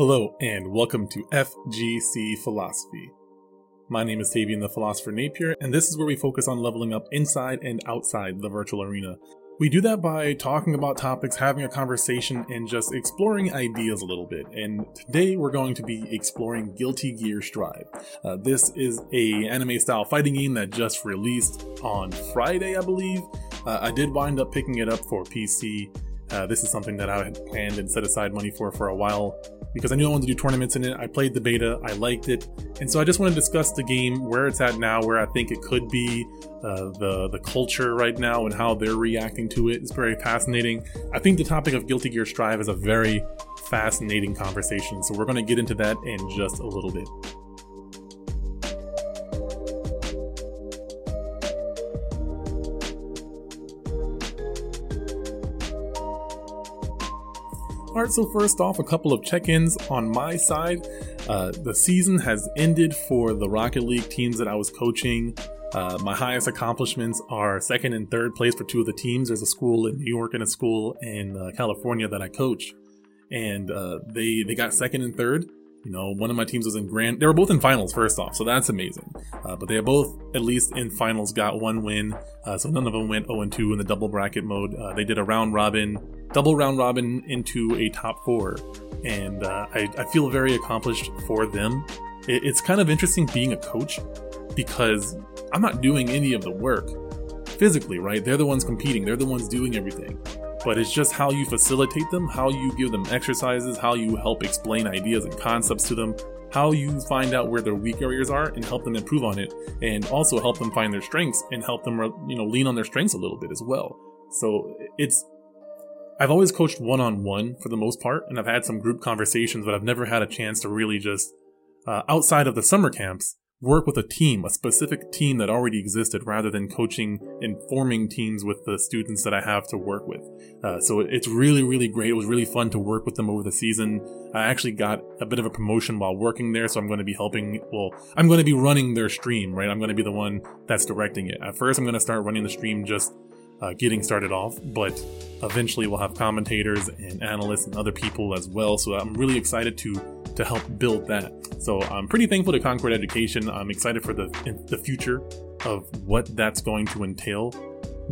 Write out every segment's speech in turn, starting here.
Hello, and welcome to FGC Philosophy. My name is Tavian the Philosopher Napier, and this is where we focus on leveling up inside and outside the virtual arena. We do that by talking about topics, having a conversation, and just exploring ideas a little bit. And today we're going to be exploring Guilty Gear Strive. Uh, this is a anime style fighting game that just released on Friday, I believe. Uh, I did wind up picking it up for PC. Uh, this is something that I had planned and set aside money for for a while because I knew I wanted to do tournaments in it. I played the beta, I liked it, and so I just want to discuss the game, where it's at now, where I think it could be, uh, the the culture right now, and how they're reacting to it. It's very fascinating. I think the topic of Guilty Gear Strive is a very fascinating conversation, so we're going to get into that in just a little bit. So first off, a couple of check ins on my side. Uh, the season has ended for the Rocket League teams that I was coaching. Uh, my highest accomplishments are second and third place for two of the teams. There's a school in New York and a school in uh, California that I coach, and uh, they they got second and third. You know, one of my teams was in grand. They were both in finals first off, so that's amazing. Uh, but they both, at least in finals, got one win. Uh, so none of them went 0 2 in the double bracket mode. Uh, they did a round robin, double round robin into a top four, and uh, I, I, feel very accomplished for them. It, it's kind of interesting being a coach because I'm not doing any of the work physically, right? They're the ones competing. They're the ones doing everything but it's just how you facilitate them, how you give them exercises, how you help explain ideas and concepts to them, how you find out where their weak areas are and help them improve on it, and also help them find their strengths and help them, you know, lean on their strengths a little bit as well. So it's, I've always coached one on one for the most part, and I've had some group conversations, but I've never had a chance to really just, uh, outside of the summer camps, work with a team, a specific team that already existed, rather than coaching and forming teams with the students that I have to work with. Uh, so it's really, really great. It was really fun to work with them over the season. I actually got a bit of a promotion while working there, so I'm going to be helping. Well, I'm going to be running their stream, right? I'm going to be the one that's directing it. At first, I'm going to start running the stream just uh, getting started off, but eventually we'll have commentators and analysts and other people as well. So I'm really excited to to help build that. So I'm pretty thankful to Concord Education. I'm excited for the the future of what that's going to entail.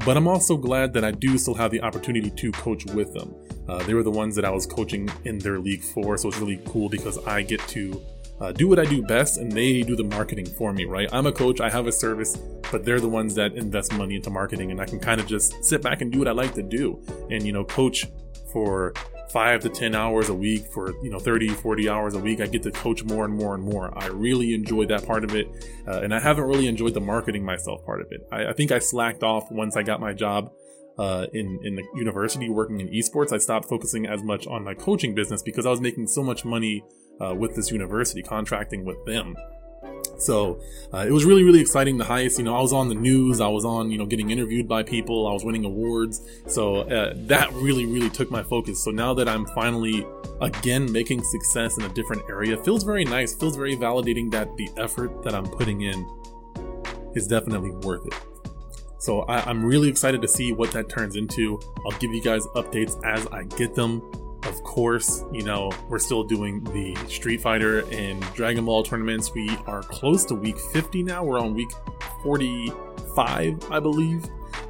But I'm also glad that I do still have the opportunity to coach with them. Uh, they were the ones that I was coaching in their league for, so it's really cool because I get to uh, do what I do best and they do the marketing for me, right? I'm a coach, I have a service, but they're the ones that invest money into marketing and I can kind of just sit back and do what I like to do and, you know, coach for five to 10 hours a week for, you know, 30, 40 hours a week. I get to coach more and more and more. I really enjoy that part of it. Uh, and I haven't really enjoyed the marketing myself part of it. I, I think I slacked off once I got my job uh, in in the university working in esports. I stopped focusing as much on my coaching business because I was making so much money uh, with this university, contracting with them. So uh, it was really, really exciting. The highest, you know, I was on the news. I was on, you know, getting interviewed by people. I was winning awards. So uh, that really, really took my focus. So now that I'm finally again making success in a different area, feels very nice. Feels very validating that the effort that I'm putting in is definitely worth it. So I, I'm really excited to see what that turns into. I'll give you guys updates as I get them. Of course, you know, we're still doing the Street Fighter and Dragon Ball tournaments. We are close to week 50 now. We're on week 45, I believe,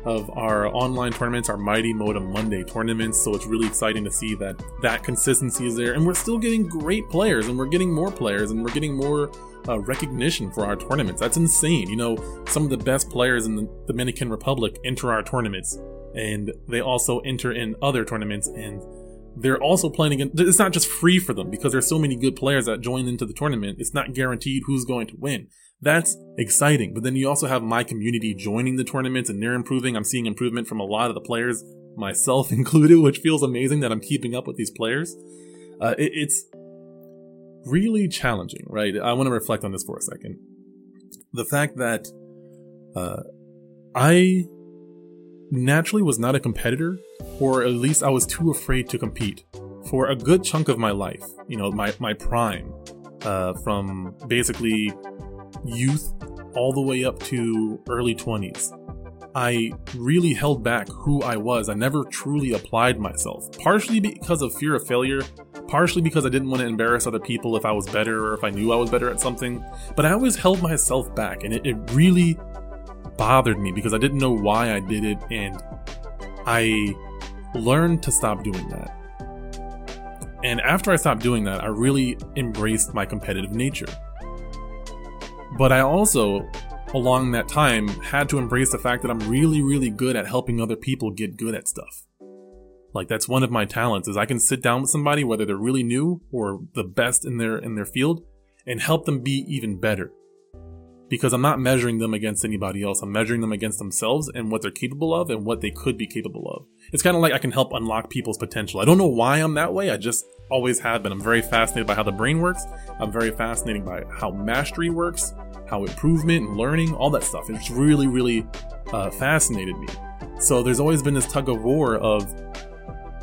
of our online tournaments, our Mighty Moda Monday tournaments. So it's really exciting to see that that consistency is there. And we're still getting great players, and we're getting more players, and we're getting more uh, recognition for our tournaments. That's insane. You know, some of the best players in the Dominican Republic enter our tournaments, and they also enter in other tournaments. And they're also playing against. It's not just free for them because there's so many good players that join into the tournament. It's not guaranteed who's going to win. That's exciting. But then you also have my community joining the tournaments and they're improving. I'm seeing improvement from a lot of the players, myself included, which feels amazing that I'm keeping up with these players. Uh, it, it's really challenging, right? I want to reflect on this for a second. The fact that uh, I naturally was not a competitor, or at least I was too afraid to compete for a good chunk of my life. You know, my, my prime, uh, from basically youth all the way up to early 20s. I really held back who I was. I never truly applied myself, partially because of fear of failure, partially because I didn't want to embarrass other people if I was better or if I knew I was better at something. But I always held myself back, and it, it really bothered me because I didn't know why I did it, and I learned to stop doing that. And after I stopped doing that, I really embraced my competitive nature. But I also, along that time, had to embrace the fact that I'm really, really good at helping other people get good at stuff. Like that's one of my talents is I can sit down with somebody, whether they're really new or the best in their in their field, and help them be even better. Because I'm not measuring them against anybody else. I'm measuring them against themselves and what they're capable of and what they could be capable of. It's kind of like I can help unlock people's potential. I don't know why I'm that way. I just always have been. I'm very fascinated by how the brain works. I'm very fascinated by how mastery works, how improvement and learning, all that stuff. It's really, really uh, fascinated me. So there's always been this tug of war of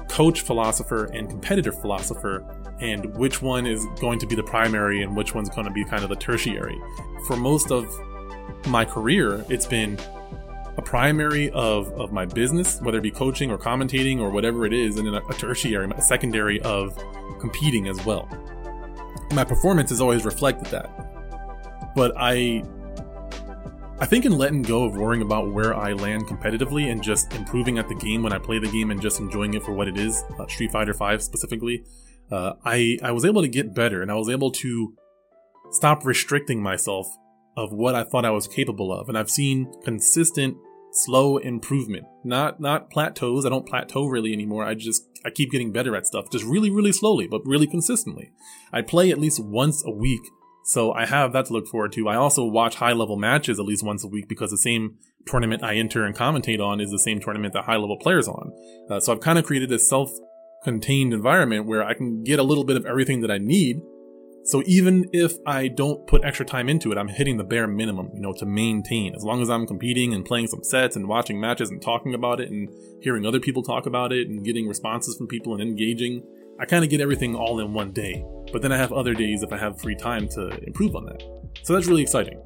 coach philosopher and competitor philosopher, and which one is going to be the primary and which one's going to be kind of the tertiary. For most of my career, it's been a primary of, of my business, whether it be coaching or commentating or whatever it is, and then a, a tertiary, a secondary of competing as well. My performance has always reflected that. But I I think in letting go of worrying about where I land competitively and just improving at the game when I play the game and just enjoying it for what it is, uh, Street Fighter V specifically, uh, I I was able to get better and I was able to stop restricting myself of what I thought I was capable of, and I've seen consistent slow improvement. Not not plateaus. I don't plateau really anymore. I just i keep getting better at stuff just really really slowly but really consistently. I play at least once a week so I have that to look forward to. I also watch high level matches at least once a week because the same tournament I enter and commentate on is the same tournament that high level players on. Uh, so I've kind of created this self contained environment where I can get a little bit of everything that I need. So even if I don't put extra time into it, I'm hitting the bare minimum, you know, to maintain. As long as I'm competing and playing some sets and watching matches and talking about it and hearing other people talk about it and getting responses from people and engaging, I kind of get everything all in one day, but then I have other days if I have free time to improve on that. So that's really exciting.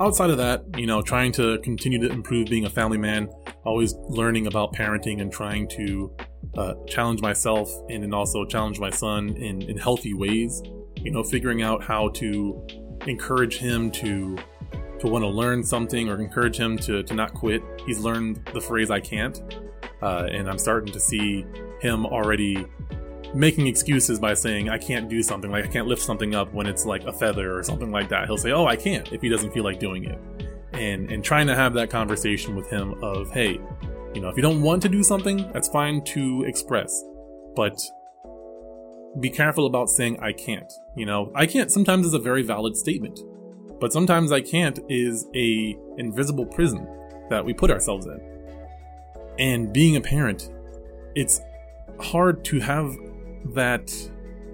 Outside of that, you know, trying to continue to improve being a family man, always learning about parenting and trying to uh, challenge myself and then also challenge my son in, in healthy ways. You know, figuring out how to encourage him to to want to learn something or encourage him to, to not quit. He's learned the phrase I can't uh, and I'm starting to see him already making excuses by saying I can't do something, like I can't lift something up when it's like a feather or something like that. He'll say, "Oh, I can't," if he doesn't feel like doing it, and and trying to have that conversation with him of, "Hey, you know, if you don't want to do something, that's fine to express, but." Be careful about saying I can't. You know, I can't sometimes is a very valid statement, but sometimes I can't is a invisible prison that we put ourselves in. And being a parent, it's hard to have that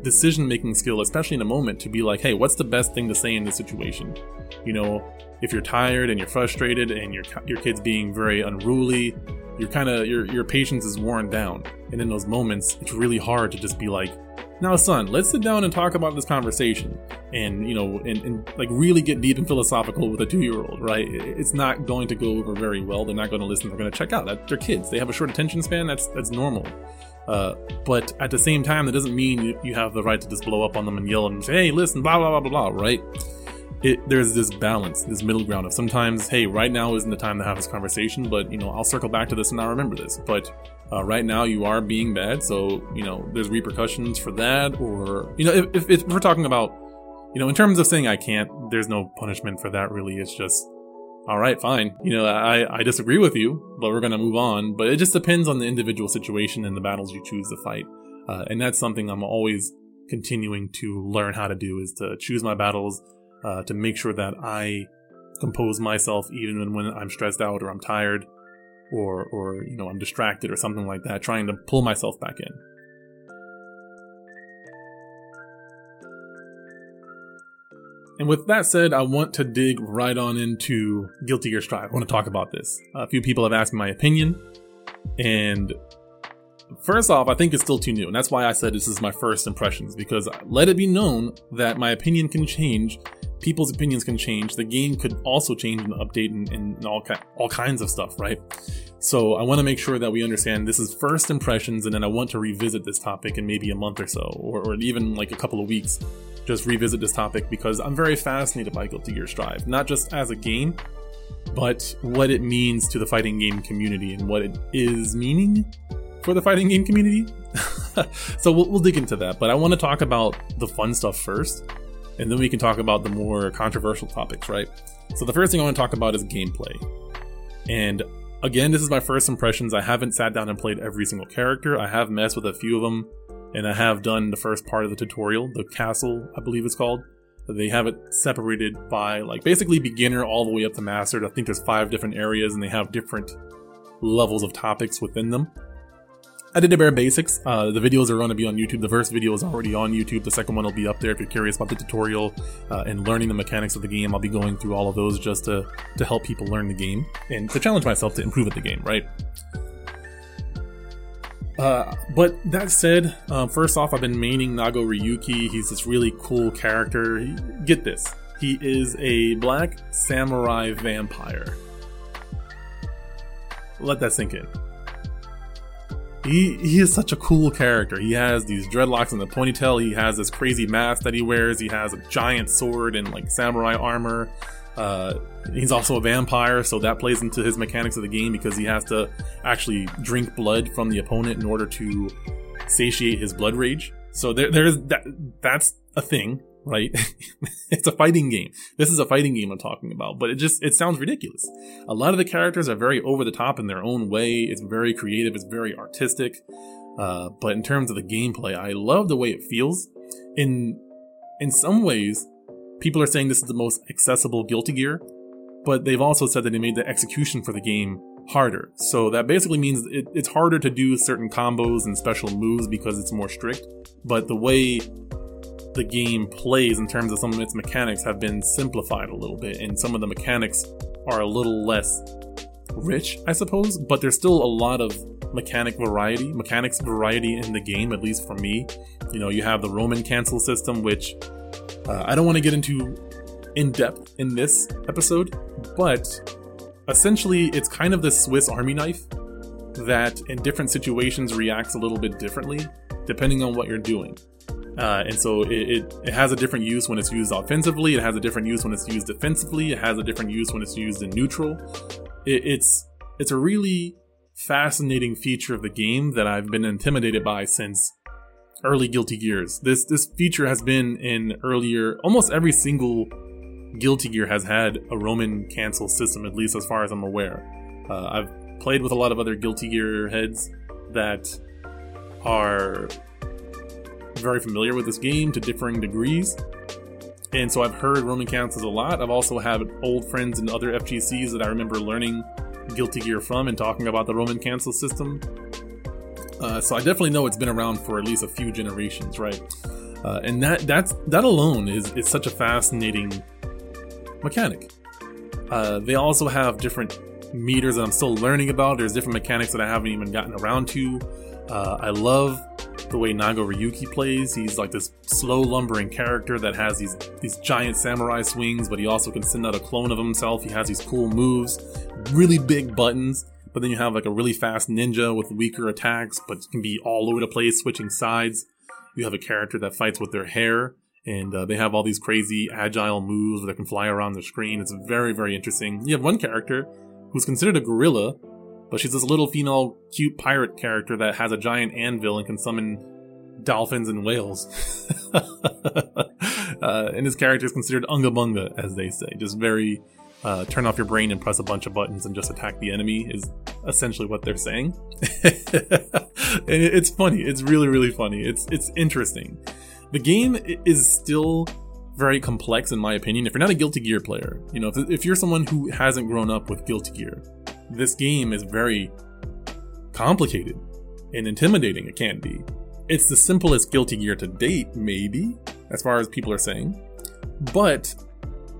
decision making skill, especially in a moment, to be like, hey, what's the best thing to say in this situation? You know, if you're tired and you're frustrated and your your kid's being very unruly, you're kind of your your patience is worn down. And in those moments, it's really hard to just be like, now, son, let's sit down and talk about this conversation and, you know, and, and like really get deep and philosophical with a two year old, right? It's not going to go over very well. They're not going to listen. They're going to check out. They're kids. They have a short attention span. That's, that's normal. Uh, but at the same time, that doesn't mean you, you have the right to just blow up on them and yell and say, hey, listen, blah, blah, blah, blah, blah, right? It, there's this balance, this middle ground of sometimes, hey, right now isn't the time to have this conversation, but you know, I'll circle back to this and I'll remember this. But uh, right now you are being bad, so you know there's repercussions for that, or you know if, if, if, we're talking about, you know, in terms of saying I can't, there's no punishment for that really. It's just, all right, fine. You know, I I disagree with you, but we're gonna move on. But it just depends on the individual situation and the battles you choose to fight, uh, and that's something I'm always continuing to learn how to do is to choose my battles, uh, to make sure that I compose myself even when I'm stressed out or I'm tired or or you know I'm distracted or something like that, trying to pull myself back in. And with that said, I want to dig right on into Guilty Gear Strive. I want to talk about this. A few people have asked my opinion, and first off, I think it's still too new, and that's why I said this is my first impressions because let it be known that my opinion can change. People's opinions can change. The game could also change and update and, and all ki- all kinds of stuff, right? So I want to make sure that we understand this is first impressions, and then I want to revisit this topic in maybe a month or so, or, or even like a couple of weeks. Just revisit this topic because I'm very fascinated by Guilty Gear Strive, not just as a game, but what it means to the fighting game community and what it is meaning for the fighting game community. so we'll, we'll dig into that. But I want to talk about the fun stuff first, and then we can talk about the more controversial topics, right? So the first thing I want to talk about is gameplay. And again, this is my first impressions. I haven't sat down and played every single character. I have messed with a few of them, and I have done the first part of the tutorial, the castle, I believe it's called. They have it separated by like basically beginner all the way up to mastered. I think there's five different areas, and they have different levels of topics within them. I did the bare basics. Uh, the videos are going to be on YouTube. The first video is already on YouTube. The second one will be up there if you're curious about the tutorial uh, and learning the mechanics of the game. I'll be going through all of those just to, to help people learn the game and to challenge myself to improve at the game, right? Uh, but that said, uh, first off, I've been maining Nagoriyuki. He's this really cool character. Get this, he is a black samurai vampire. Let that sink in. He he is such a cool character. He has these dreadlocks and the ponytail. He has this crazy mask that he wears. He has a giant sword and like samurai armor. Uh, he's also a vampire, so that plays into his mechanics of the game because he has to actually drink blood from the opponent in order to satiate his blood rage. So there, there's that. That's a thing right? it's a fighting game. This is a fighting game I'm talking about, but it just it sounds ridiculous. A lot of the characters are very over the top in their own way. It's very creative. It's very artistic. Uh, but in terms of the gameplay, I love the way it feels. In in some ways, people are saying this is the most accessible Guilty Gear, but they've also said that they made the execution for the game harder. So that basically means it, it's harder to do certain combos and special moves because it's more strict. But the way the game plays in terms of some of its mechanics have been simplified a little bit, and some of the mechanics are a little less rich, I suppose, but there's still a lot of mechanic variety, mechanics variety in the game, at least for me. You know, you have the Roman cancel system, which uh, I don't want to get into in depth in this episode, but essentially it's kind of the Swiss army knife that in different situations reacts a little bit differently depending on what you're doing. Uh, and so it, it, it, has a different use when it's used offensively. It has a different use when it's used defensively. It has a different use when it's used in neutral. It, it's it's a really fascinating feature of the game that I've been intimidated by since early Guilty Gears. This this feature has been in earlier almost every single Guilty Gear has had a Roman cancel system, at least as far as I'm aware. Uh, I've played with a lot of other Guilty Gear heads that are very familiar with this game to differing degrees. And so I've heard Roman cancels a lot. I've also had old friends in other FGCs that I remember learning Guilty Gear from and talking about the Roman cancel system. Uh, so I definitely know it's been around for at least a few generations, right? Uh, and that that's that alone is is such a fascinating mechanic. Uh, they also have different meters that I'm still learning about. There's different mechanics that I haven't even gotten around to. Uh, I love the way Nagoriyuki plays. He's like this slow lumbering character that has these these giant samurai swings, but he also can send out a clone of himself. He has these cool moves, really big buttons. But then you have like a really fast ninja with weaker attacks, but can be all over the place, switching sides. You have a character that fights with their hair, and uh, they have all these crazy agile moves that can fly around the screen. It's very, very interesting. You have one character who's considered a gorilla, but she's this little female cute pirate character that has a giant anvil and can summon dolphins and whales. uh, and his character is considered unga bunga, as they say. Just very uh, turn off your brain and press a bunch of buttons and just attack the enemy is essentially what they're saying. it's funny. It's really, really funny. It's it's interesting. The game is still very complex in my opinion. If you're not a Guilty Gear player, you know, if, if you're someone who hasn't grown up with Guilty Gear, this game is very complicated and intimidating. It can be. It's the simplest Guilty Gear to date, maybe, as far as people are saying. But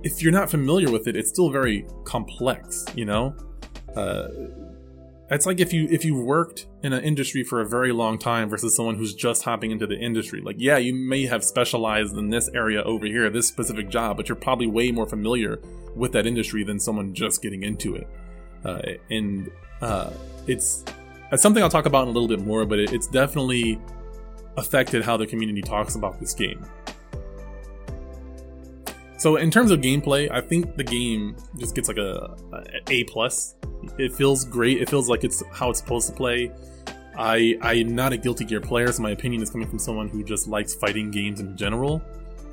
if you're not familiar with it, it's still very complex, you know? Uh, it's like if you if you worked in an industry for a very long time versus someone who's just hopping into the industry. Like yeah you may have specialized in this area over here this specific job but you're probably way more familiar with that industry than someone just getting into it. Uh, and uh, it's something i'll talk about in a little bit more but it, it's definitely affected how the community talks about this game so in terms of gameplay, I think the game just gets like a, a A plus. It feels great. It feels like it's how it's supposed to play. I I'm not a Guilty Gear player, so my opinion is coming from someone who just likes fighting games in general,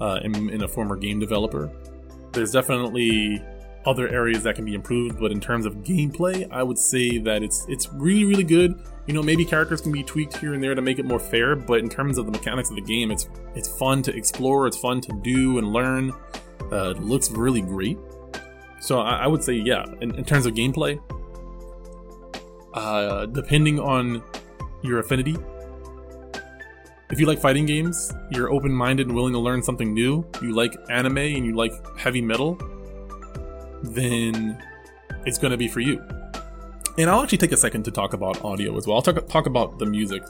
uh, and, and a former game developer. There's definitely other areas that can be improved, but in terms of gameplay, I would say that it's it's really really good. You know, maybe characters can be tweaked here and there to make it more fair, but in terms of the mechanics of the game, it's it's fun to explore, it's fun to do and learn. Uh, looks really great. So I, I would say, yeah, in, in terms of gameplay, uh, depending on your affinity, if you like fighting games, you're open minded and willing to learn something new, you like anime and you like heavy metal, then it's going to be for you. And I'll actually take a second to talk about audio as well. I'll talk, talk about the music.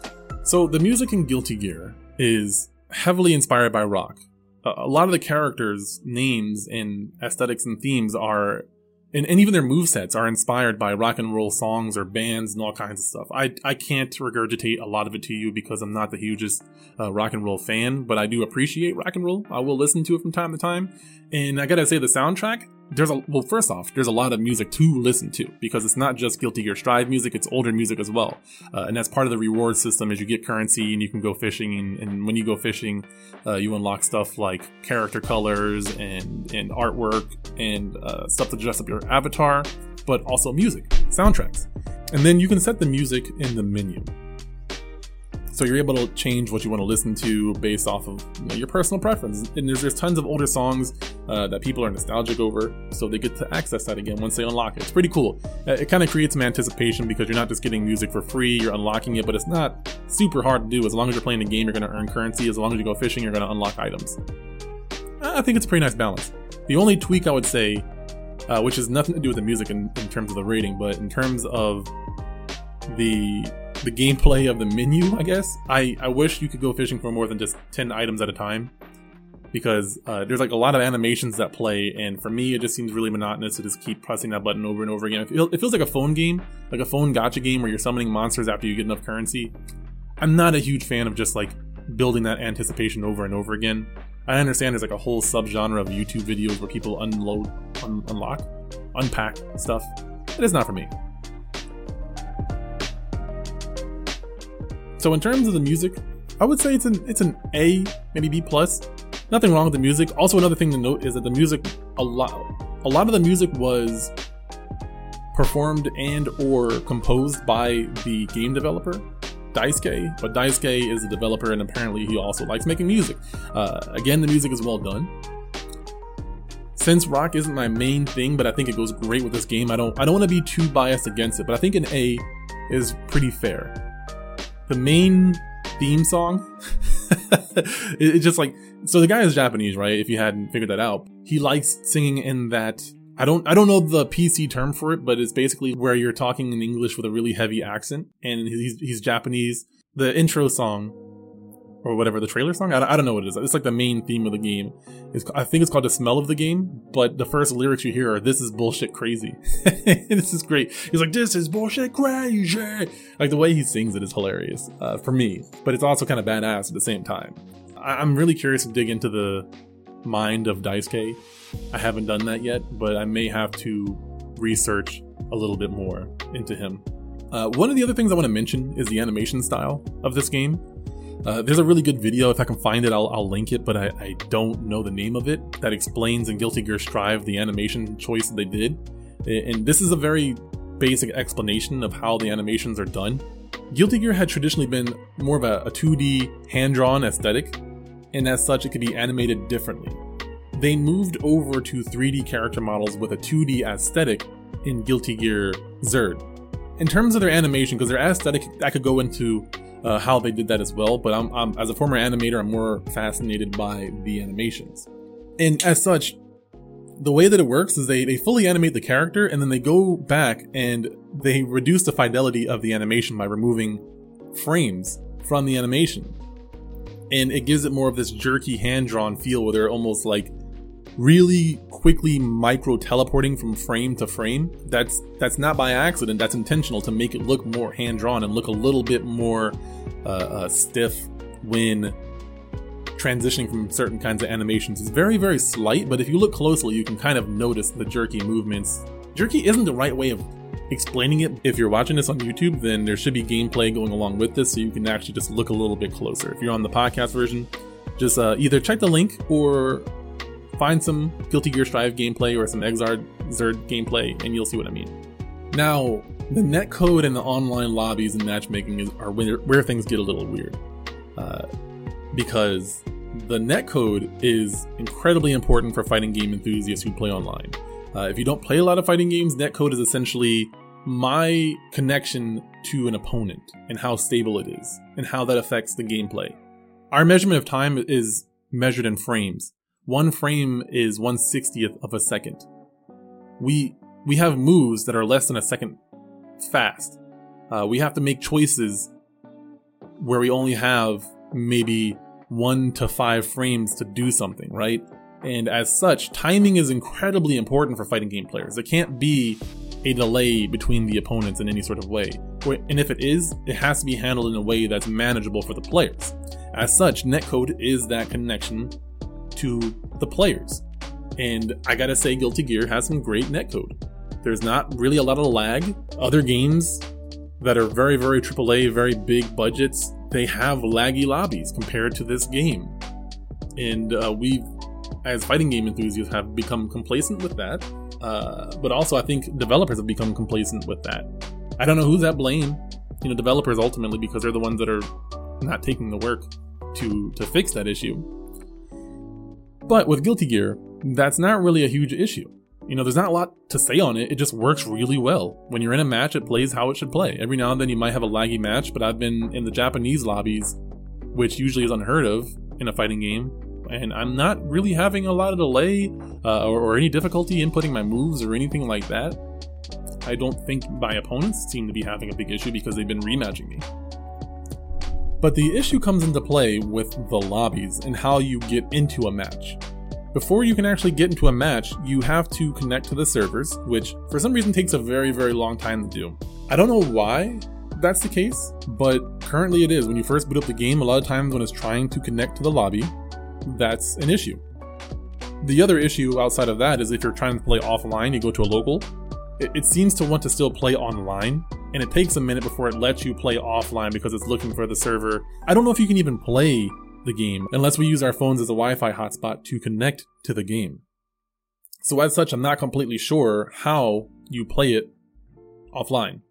So, the music in Guilty Gear is heavily inspired by rock a lot of the characters' names and aesthetics and themes are, and, and even their move sets are inspired by rock and roll songs or bands and all kinds of stuff. I, I can't regurgitate a lot of it to you because I'm not the hugest uh, rock and roll fan, but I do appreciate rock and roll. I will listen to it from time to time. And I gotta say, the soundtrack there's a well first off there's a lot of music to listen to because it's not just guilty gear strive music it's older music as well. Uh, and that's part of the reward system as you get currency and you can go fishing and, and when you go fishing uh, you unlock stuff like character colors and and artwork and uh, stuff to dress up your avatar but also music soundtracks. And then you can set the music in the menu so you're able to change what you want to listen to based off of you know, your personal preference. And there's, there's tons of older songs uh, that people are nostalgic over, so they get to access that again once they unlock it. It's pretty cool. Uh, it kind of creates some anticipation because you're not just getting music for free, you're unlocking it, but it's not super hard to do. As long as you're playing the game, you're going to earn currency. As long as you go fishing, you're going to unlock items. I think it's a pretty nice balance. The only tweak I would say, uh, which has nothing to do with the music in, in terms of the rating, but in terms of the the gameplay of the menu, I guess. I, I wish you could go fishing for more than just 10 items at a time. Because uh, there's like a lot of animations that play, and for me, it just seems really monotonous to just keep pressing that button over and over again. It, feel, it feels like a phone game, like a phone gacha game where you're summoning monsters after you get enough currency. I'm not a huge fan of just like building that anticipation over and over again. I understand there's like a whole subgenre of YouTube videos where people unload, un- unlock, unpack stuff. It is not for me. So in terms of the music, I would say it's an it's an A, maybe B plus. Nothing wrong with the music. Also, another thing to note is that the music a lot a lot of the music was performed and or composed by the game developer Daisuke, but Daisuke is a developer and apparently he also likes making music. Uh, again, the music is well done. Since rock isn't my main thing, but I think it goes great with this game, I don't I don't want to be too biased against it, but I think an A is pretty fair the main theme song it's just like so the guy is japanese right? If you hadn't figured that out he likes singing in that i don't i don't know the pc term for it but it's basically where you're talking in english with a really heavy accent and he's, he's japanese. The intro song or whatever the trailer song. I, I don't know what it is. It's like the main theme of the game. It's, I think it's called the smell of the game. But the first lyrics you hear are "This is bullshit crazy." this is great. He's like, "This is bullshit crazy." Like the way he sings it is hilarious uh, for me. But it's also kind of badass at the same time. I, I'm really curious to dig into the mind of Daisuke. I haven't done that yet, but I may have to research a little bit more into him. Uh, one of the other things I want to mention is the animation style of this game. Uh, there's a really good video. If I can find it, I'll, I'll link it, but I, I, don't know the name of it. That explains in Guilty Gear Strive the animation choice that they did. And this is a very basic explanation of how the animations are done. Guilty Gear had traditionally been more of a, a 2D hand drawn aesthetic, and as such, it could be animated differently. They moved over to 3D character models with a 2D aesthetic in Guilty Gear Xrd. In terms of their animation, because their aesthetic, I could go into uh, how they did that as well. But I'm, I'm, as a former animator, I'm more fascinated by the animations. And as such, the way that it works is they, they fully animate the character and then they go back and they reduce the fidelity of the animation by removing frames from the animation. And it gives it more of this jerky hand drawn feel where they're almost like really quickly micro teleporting from frame to frame. That's that's not by accident. That's intentional to make it look more hand drawn and look a little bit more uh, uh, stiff when transitioning from certain kinds of animations. It's very very slight, but if you look closely, you can kind of notice the jerky movements. Jerky isn't the right way of explaining it. If you're watching this on YouTube, then there should be gameplay going along with this, so you can actually just look a little bit closer. If you're on the podcast version, just uh, either check the link or find some Guilty Gear Strive gameplay or some Xrd Zerd gameplay, and you'll see what I mean. Now, the netcode and the online lobbies and matchmaking is, are where, where, things get a little weird, uh, because the netcode is incredibly important for fighting game enthusiasts who play online. Uh, if you don't play a lot of fighting games, netcode is essentially my connection to an opponent and how stable it is and how that affects the gameplay. Our measurement of time is measured in frames. One frame is 160th of a second. We we have moves that are less than a second fast. Uh, we have to make choices where we only have maybe one to five frames to do something, right? And as such, timing is incredibly important for fighting game players. There can't be a delay between the opponents in any sort of way. And if it is, it has to be handled in a way that's manageable for the players. As such, netcode is that connection to the players. And I gotta say, Guilty Gear has some great netcode. There's not really a lot of lag. Other games that are very, very AAA, very big budgets, they have laggy lobbies compared to this game. And uh, we, as fighting game enthusiasts, have become complacent with that. Uh, but also, I think developers have become complacent with that. I don't know who's at blame. You know, developers ultimately because they're the ones that are not taking the work to to fix that issue. But with Guilty Gear, that's not really a huge issue. You know, there's not a lot to say on it. It just works really well. When you're in a match, it plays how it should play. Every now and then you might have a laggy match, but I've been in the Japanese lobbies, which usually is unheard of in a fighting game, and I'm not really having a lot of delay uh, or, or any difficulty inputting my moves or anything like that. I don't think my opponents seem to be having a big issue because they've been rematching me. But the issue comes into play with the lobbies and how you get into a match. Before you can actually get into a match, you have to connect to the servers, which for some reason takes a very, very long time to do. I don't know why that's the case, but currently it is. When you first boot up the game, a lot of times when it's trying to connect to the lobby, that's an issue. The other issue outside of that is if you're trying to play offline, you go to a local, it, seems to want to still play online, and it takes a minute before it lets you play offline because it's looking for the server. I don't know if you can even play the game unless we use our phones as a Wi Fi hotspot to connect to the game. So, as such, I'm not completely sure how you play it offline.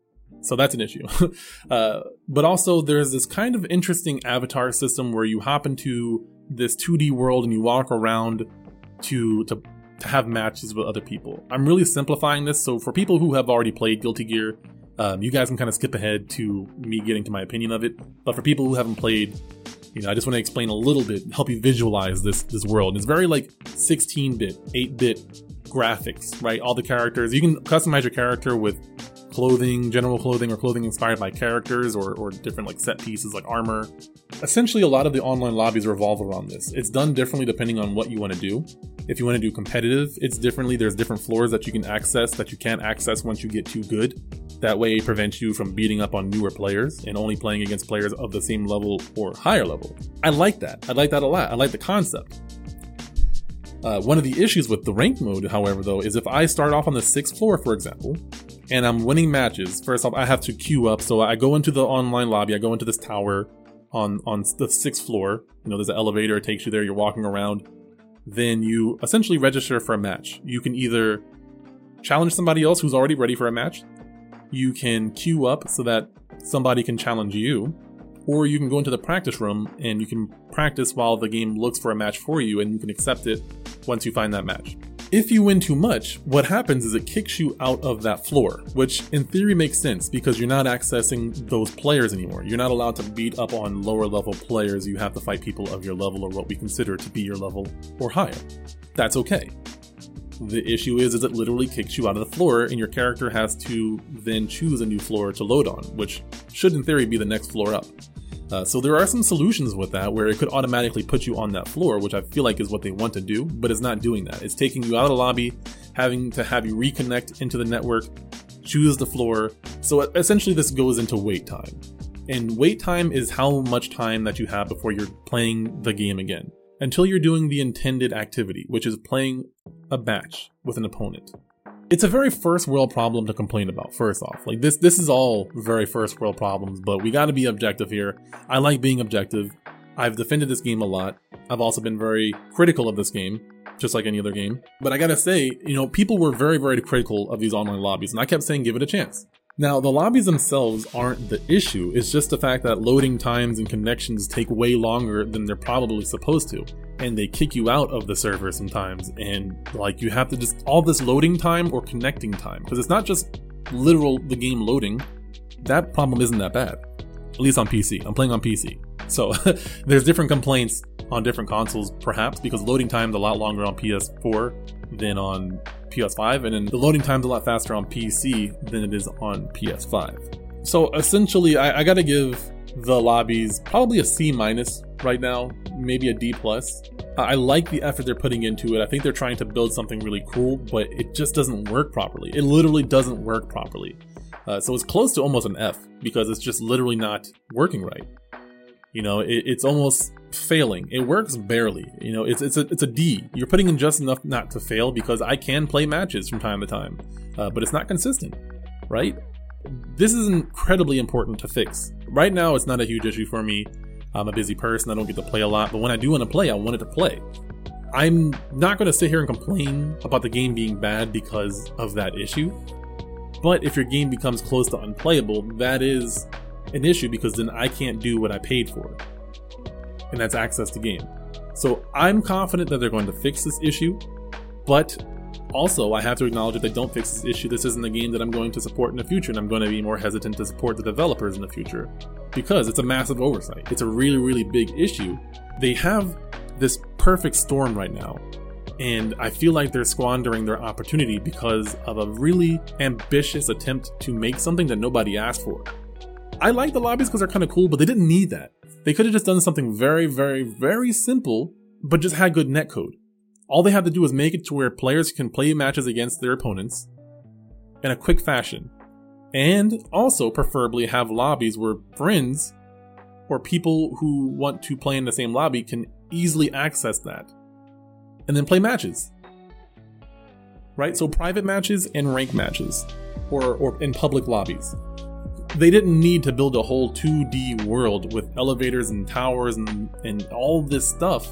So, that's an issue. uh, but also, there's this kind of interesting avatar system where you hop into this 2D world and you walk around to, to to have matches with other people. I'm really simplifying this, so for people who have already played Guilty Gear, um, you guys can kind of skip ahead to me getting to my opinion of it. But for people who haven't played, you know, I just want to explain a little bit, help you visualize this this world. It's very like 16-bit, 8-bit graphics, right? All the characters. You can customize your character with clothing, general clothing, or clothing inspired by characters, or, or different like set pieces like armor. Essentially, a lot of the online lobbies revolve around this. It's done differently depending on what you want to do. If you want to do competitive, it's differently. There's different floors that you can access that you can't access once you get too good. That way, it prevents you from beating up on newer players and only playing against players of the same level or higher level. I like that. I like that a lot. I like the concept. Uh, one of the issues with the ranked mode, however, though, is if I start off on the sixth floor, for example, and I'm winning matches, first off, I have to queue up. So I go into the online lobby, I go into this tower on on the sixth floor. You know, there's an elevator, it takes you there, you're walking around. Then you essentially register for a match. You can either challenge somebody else who's already ready for a match, you can queue up so that somebody can challenge you, or you can go into the practice room and you can practice while the game looks for a match for you and you can accept it once you find that match. If you win too much, what happens is it kicks you out of that floor, which in theory makes sense because you're not accessing those players anymore. You're not allowed to beat up on lower level players. You have to fight people of your level or what we consider to be your level or higher. That's okay. The issue is, is it literally kicks you out of the floor, and your character has to then choose a new floor to load on, which should, in theory, be the next floor up. Uh, so there are some solutions with that where it could automatically put you on that floor, which I feel like is what they want to do, but it's not doing that. It's taking you out of the lobby, having to have you reconnect into the network, choose the floor. So essentially, this goes into wait time. And wait time is how much time that you have before you're playing the game again, until you're doing the intended activity, which is playing a match with an opponent it's a very first world problem to complain about first off. Like this this is all very first world problems but we got to be objective here. I like being objective. I've defended this game a lot. I've also been very critical of this game just like any other game. But i gotta say you know people were very very critical of these online lobbies and i kept saying give it a chance. Now, the lobbies themselves aren't the issue, it's just the fact that loading times and connections take way longer than they're probably supposed to. And they kick you out of the server sometimes, and like you have to just all this loading time or connecting time, because it's not just literal the game loading. That problem isn't that bad, at least on PC. I'm playing on PC. So there's different complaints on different consoles, perhaps, because loading time's a lot longer on PS4 than on PS5, and then the loading time's a lot faster on PC than it is on PS5. So essentially, I, I gotta give the lobbies probably a C minus right now, maybe a D plus. I like the effort they're putting into it. I think they're trying to build something really cool, but it just doesn't work properly. It literally doesn't work properly. Uh, so it's close to almost an F because it's just literally not working right. You know, it, it's almost failing. It works barely. You know, it's it's a it's a D. You're putting in just enough not to fail because I can play matches from time to time, uh, but it's not consistent, right? This is incredibly important to fix. Right now, it's not a huge issue for me. I'm a busy person. I don't get to play a lot, but when I do want to play, I want it to play. I'm not going to sit here and complain about the game being bad because of that issue. But if your game becomes close to unplayable, that is an issue because then I can't do what I paid for, and that's access to game. So I'm confident that they're going to fix this issue, but also I have to acknowledge if they don't fix this issue, this isn't a game that I'm going to support in the future, and I'm going to be more hesitant to support the developers in the future because it's a massive oversight. It's a really, really big issue. They have this perfect storm right now and I feel like they're squandering their opportunity because of a really ambitious attempt to make something that nobody asked for. I like the lobbies because they're kind of cool, but they didn't need that. They could have just done something very, very, very simple, but just had good netcode. All they have to do is make it to where players can play matches against their opponents in a quick fashion. And also, preferably, have lobbies where friends or people who want to play in the same lobby can easily access that. And then play matches. Right? So, private matches and rank matches, or, or in public lobbies they didn't need to build a whole 2D world with elevators and towers and, and all this stuff,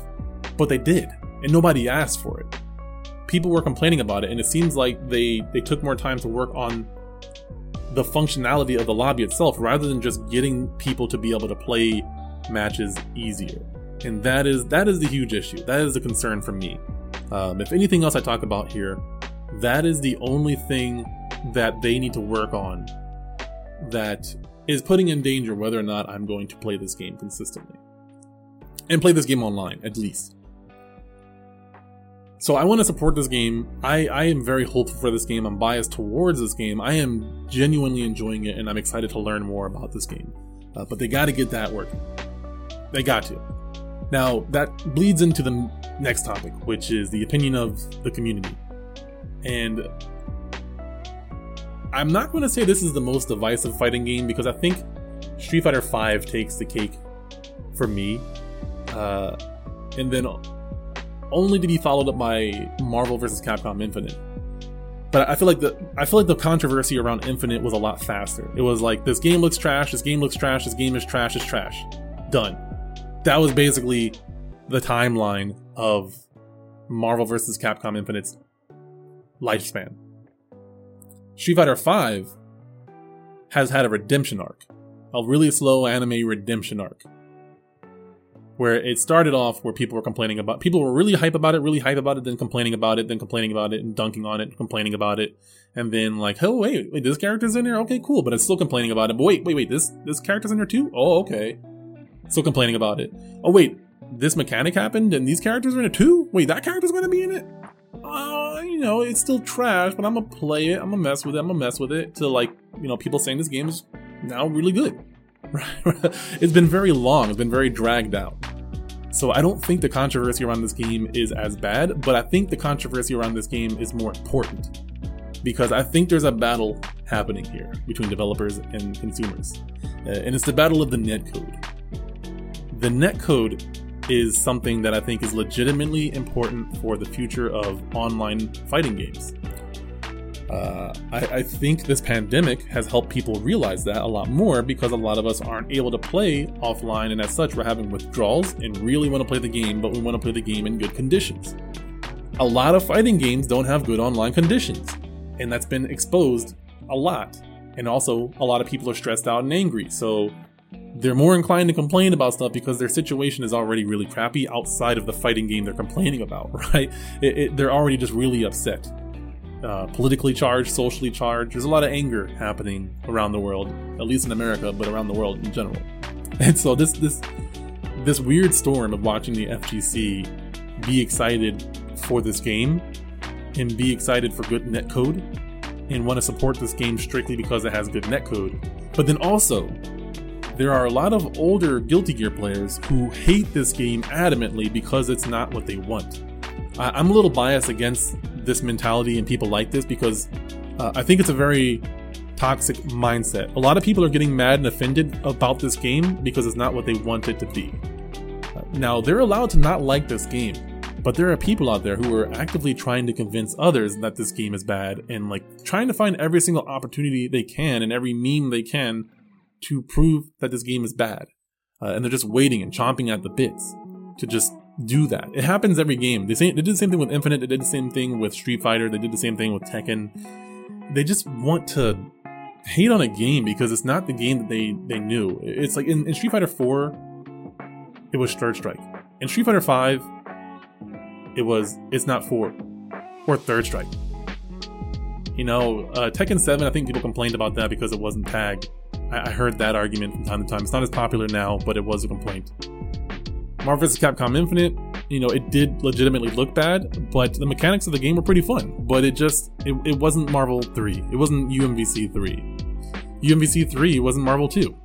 but they did, and nobody asked for it. People were complaining about it, and it seems like they, they took more time to work on the functionality of the lobby itself rather than just getting people to be able to play matches easier. And that is that is the huge issue. That is the concern for me. Um, if anything else I talk about here, that is the only thing that they need to work on that is putting in danger whether or not I'm going to play this game consistently. And play this game online, at least. So I want to support this game. I, I am very hopeful for this game. I'm biased towards this game. I am genuinely enjoying it, and I'm excited to learn more about this game. Uh, but they got to get that working. They got to. Now, that bleeds into the next topic, which is the opinion of the community. And I'm not going to say this is the most divisive fighting game because I think Street Fighter V takes the cake for me. Uh, and then only to be followed up by Marvel vs. Capcom Infinite. But I feel like the I feel like the controversy around Infinite was a lot faster. It was like this game looks trash, this game looks trash, this game is trash, is trash. Done. That was basically the timeline of Marvel vs. Capcom Infinite's lifespan. Street Fighter V has had a redemption arc, a really slow anime redemption arc, where it started off where people were complaining about, people were really hype about it, really hype about it, then complaining about it, then complaining about it, and dunking on it, complaining about it, and then like, oh wait, wait, this character's in here, okay, cool, but I'm still complaining about it. But wait, wait, wait, this this character's in here too? Oh, okay, still complaining about it. Oh wait, this mechanic happened, and these characters are in it too. Wait, that character's to be in it? uh, you know, it's still trash, but I'm gonna play it. I'm gonna mess with it. I'm gonna mess with it to like, you know, people saying this game is now really good. It's been very long. It's been very dragged out. So I don't think the controversy around this game is as bad, but I think the controversy around this game is more important because I think there's a battle happening here between developers and consumers, uh, and it's the battle of the netcode. The netcode is something that I think is legitimately important for the future of online fighting games. Uh, I, I, think this pandemic has helped people realize that a lot more because a lot of us aren't able to play offline, and as such, we're having withdrawals and really want to play the game, but we want to play the game in good conditions. A lot of fighting games don't have good online conditions, and that's been exposed a lot. And also, a lot of people are stressed out and angry, so they're more inclined to complain about stuff because their situation is already really crappy outside of the fighting game they're complaining about, right? It, it, they're already just really upset uh, politically charged, socially charged. There's a lot of anger happening around the world, at least in America, but around the world in general. And so this this this weird storm of watching the FGC be excited for this game and be excited for good netcode and want to support this game strictly because it has good netcode. But then also, there are a lot of older Guilty Gear players who hate this game adamantly because it's not what they want. I'm a little biased against this mentality and people like this because uh, I think it's a very toxic mindset. A lot of people are getting mad and offended about this game because it's not what they want it to be. Now, they're allowed to not like this game, but there are people out there who are actively trying to convince others that this game is bad and like trying to find every single opportunity they can and every meme they can to prove that this game is bad. Uh, and they're just waiting and chomping at the bits to just do that. It happens every game. They, say, they did the same thing with Infinite. They did the same thing with Street Fighter. They did the same thing with Tekken. They just want to hate on a game because it's not the game that they they knew. It's like in, in Street Fighter 4, it was Third Strike. In Street Fighter 5, it was it's not 4 or Third Strike. You know, uh, Tekken 7, I think people complained about that because it wasn't tagged. I, I heard that argument from time to time. It's not as popular now, but it was a complaint. Marvel vs. Capcom Infinite, you know, it did legitimately look bad, but the mechanics of the game were pretty fun. But it just, it, it wasn't Marvel 3. It wasn't UMVC 3. UMVC 3 wasn't Marvel 2.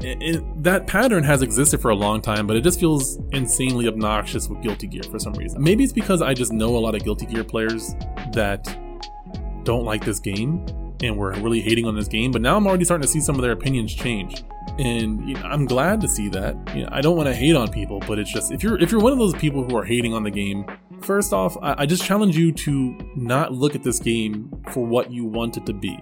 It, it, that pattern has existed for a long time, but it just feels insanely obnoxious with Guilty Gear for some reason. Maybe it's because I just know a lot of Guilty Gear players that don't like this game and were really hating on this game, but now I'm already starting to see some of their opinions change and you know, I'm glad to see that. You know, I don't want to hate on people, but it's just if you're if you're one of those people who are hating on the game, first off, I, I just challenge you to not look at this game for what you want it to be.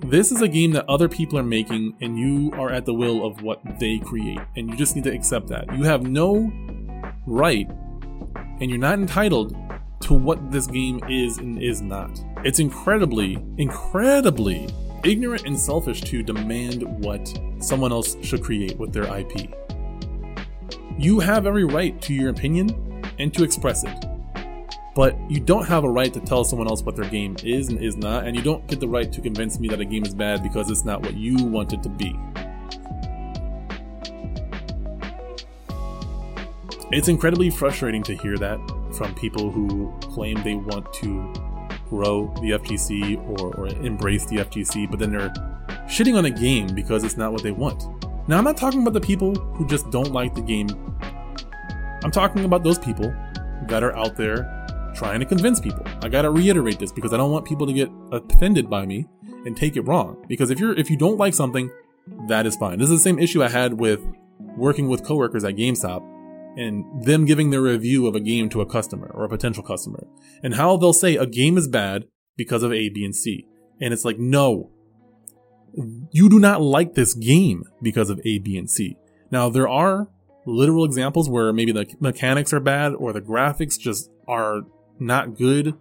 This is a game that other people are making, and you are at the will of what they create, and you just need to accept that. You have no right, and you're not entitled to what this game is and is not. It's incredibly, incredibly ignorant and selfish to demand what someone else should create with their IP. You have every right to your opinion and to express it. But you don't have a right to tell someone else what their game is and is not, and you don't get the right to convince me that a game is bad because it's not what you want it to be. It's incredibly frustrating to hear that from people who claim they want to grow the FGC or, or embrace the FGC, but then they're shitting on a game because it's not what they want. Now, I'm not talking about the people who just don't like the game. I'm talking about those people that are out there trying to convince people. I gotta reiterate this because I don't want people to get offended by me and take it wrong. Because if you're if you don't like something, that is fine. This is the same issue I had with working with coworkers at GameStop and them giving their review of a game to a customer or a potential customer and how they'll say a game is bad because of A, B, and C. And it's like, no, you do not like this game because of A, B, and C. Now, there are literal examples where maybe the mechanics are bad or the graphics just are not good.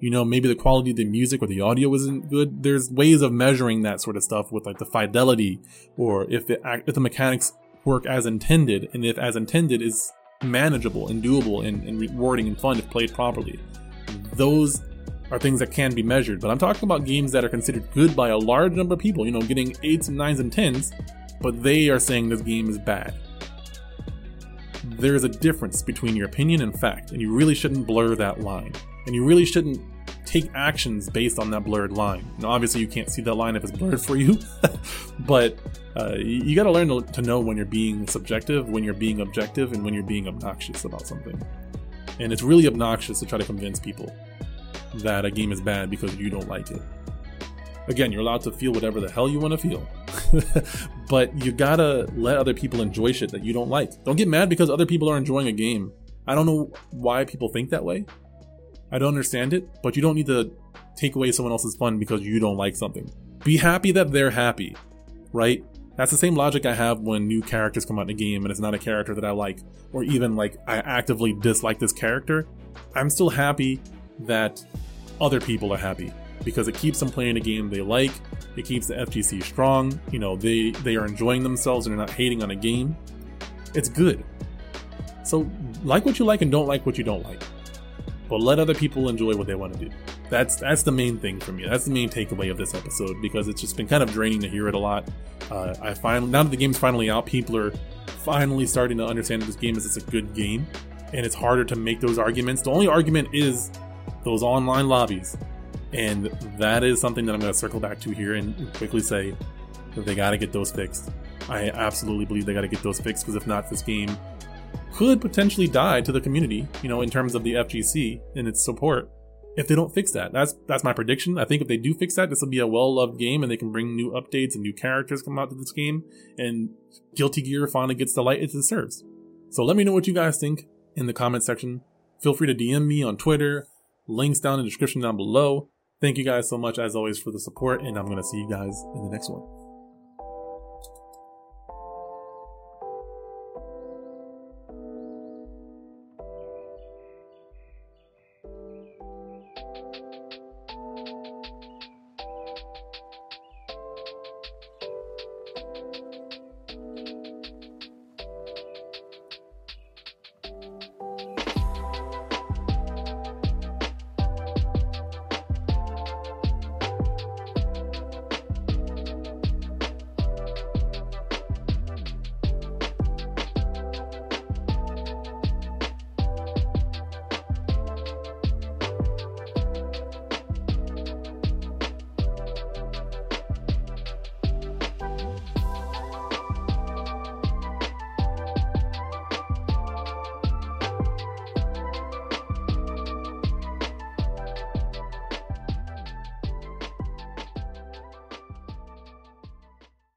You know, maybe the quality of the music or the audio isn't good. There's ways of measuring that sort of stuff with like the fidelity or if the, if the mechanics work as intended and if as intended is manageable and doable and, and rewarding and fun if played properly. Those are things that can be measured, but I'm talking about games that are considered good by a large number of people, you know, getting 8s and 9s and 10s, but they are saying this game is bad. there's a difference between your opinion and fact, and you really shouldn't blur that line. And you really shouldn't take actions based on that blurred line. Now, obviously, you can't see that line if it's blurred for you, but uh, you, got to learn to know when you're being subjective, when you're being objective, and when you're being obnoxious about something. And it's really obnoxious to try to convince people that a game is bad because you don't like it. Again, you're allowed to feel whatever the hell you want to feel. but you gotta let other people enjoy shit that you don't like. Don't get mad because other people are enjoying a game. I don't know why people think that way. I don't understand it, but you don't need to take away someone else's fun because you don't like something. Be happy that they're happy, right? That's the same logic I have when new characters come out in a game and it's not a character that I like, or even like I actively dislike this character. I'm still happy that other people are happy because it keeps them playing a game they like. It keeps the FGC strong. You know, they they are enjoying themselves and they're not hating on a game. It's good. So like what you like and don't like what you don't like. But let other people enjoy what they want to do. That's that's the main thing for me. That's the main takeaway of this episode because it's just been kind of draining to hear it a lot. Uh, I finally now that the game's finally out, people are finally starting to understand that this game is it's a good game, and it's harder to make those arguments. The only argument is those online lobbies. And that is something that I'm going to circle back to here and quickly say that they got to get those fixed. I absolutely believe they got to get those fixed because if not, this game could potentially die to the community, you know, in terms of the FGC and its support if they don't fix that. That's that's my prediction. I think if they do fix that, this will be a well-loved game and they can bring new updates and new characters come out to this game and Guilty Gear finally gets the light it deserves. So let me know what you guys think in the comment section. Feel free to DM me on Twitter, links down in the description down below. Thank you guys so much, as always, for the support, and I'm going to see you guys in the next one.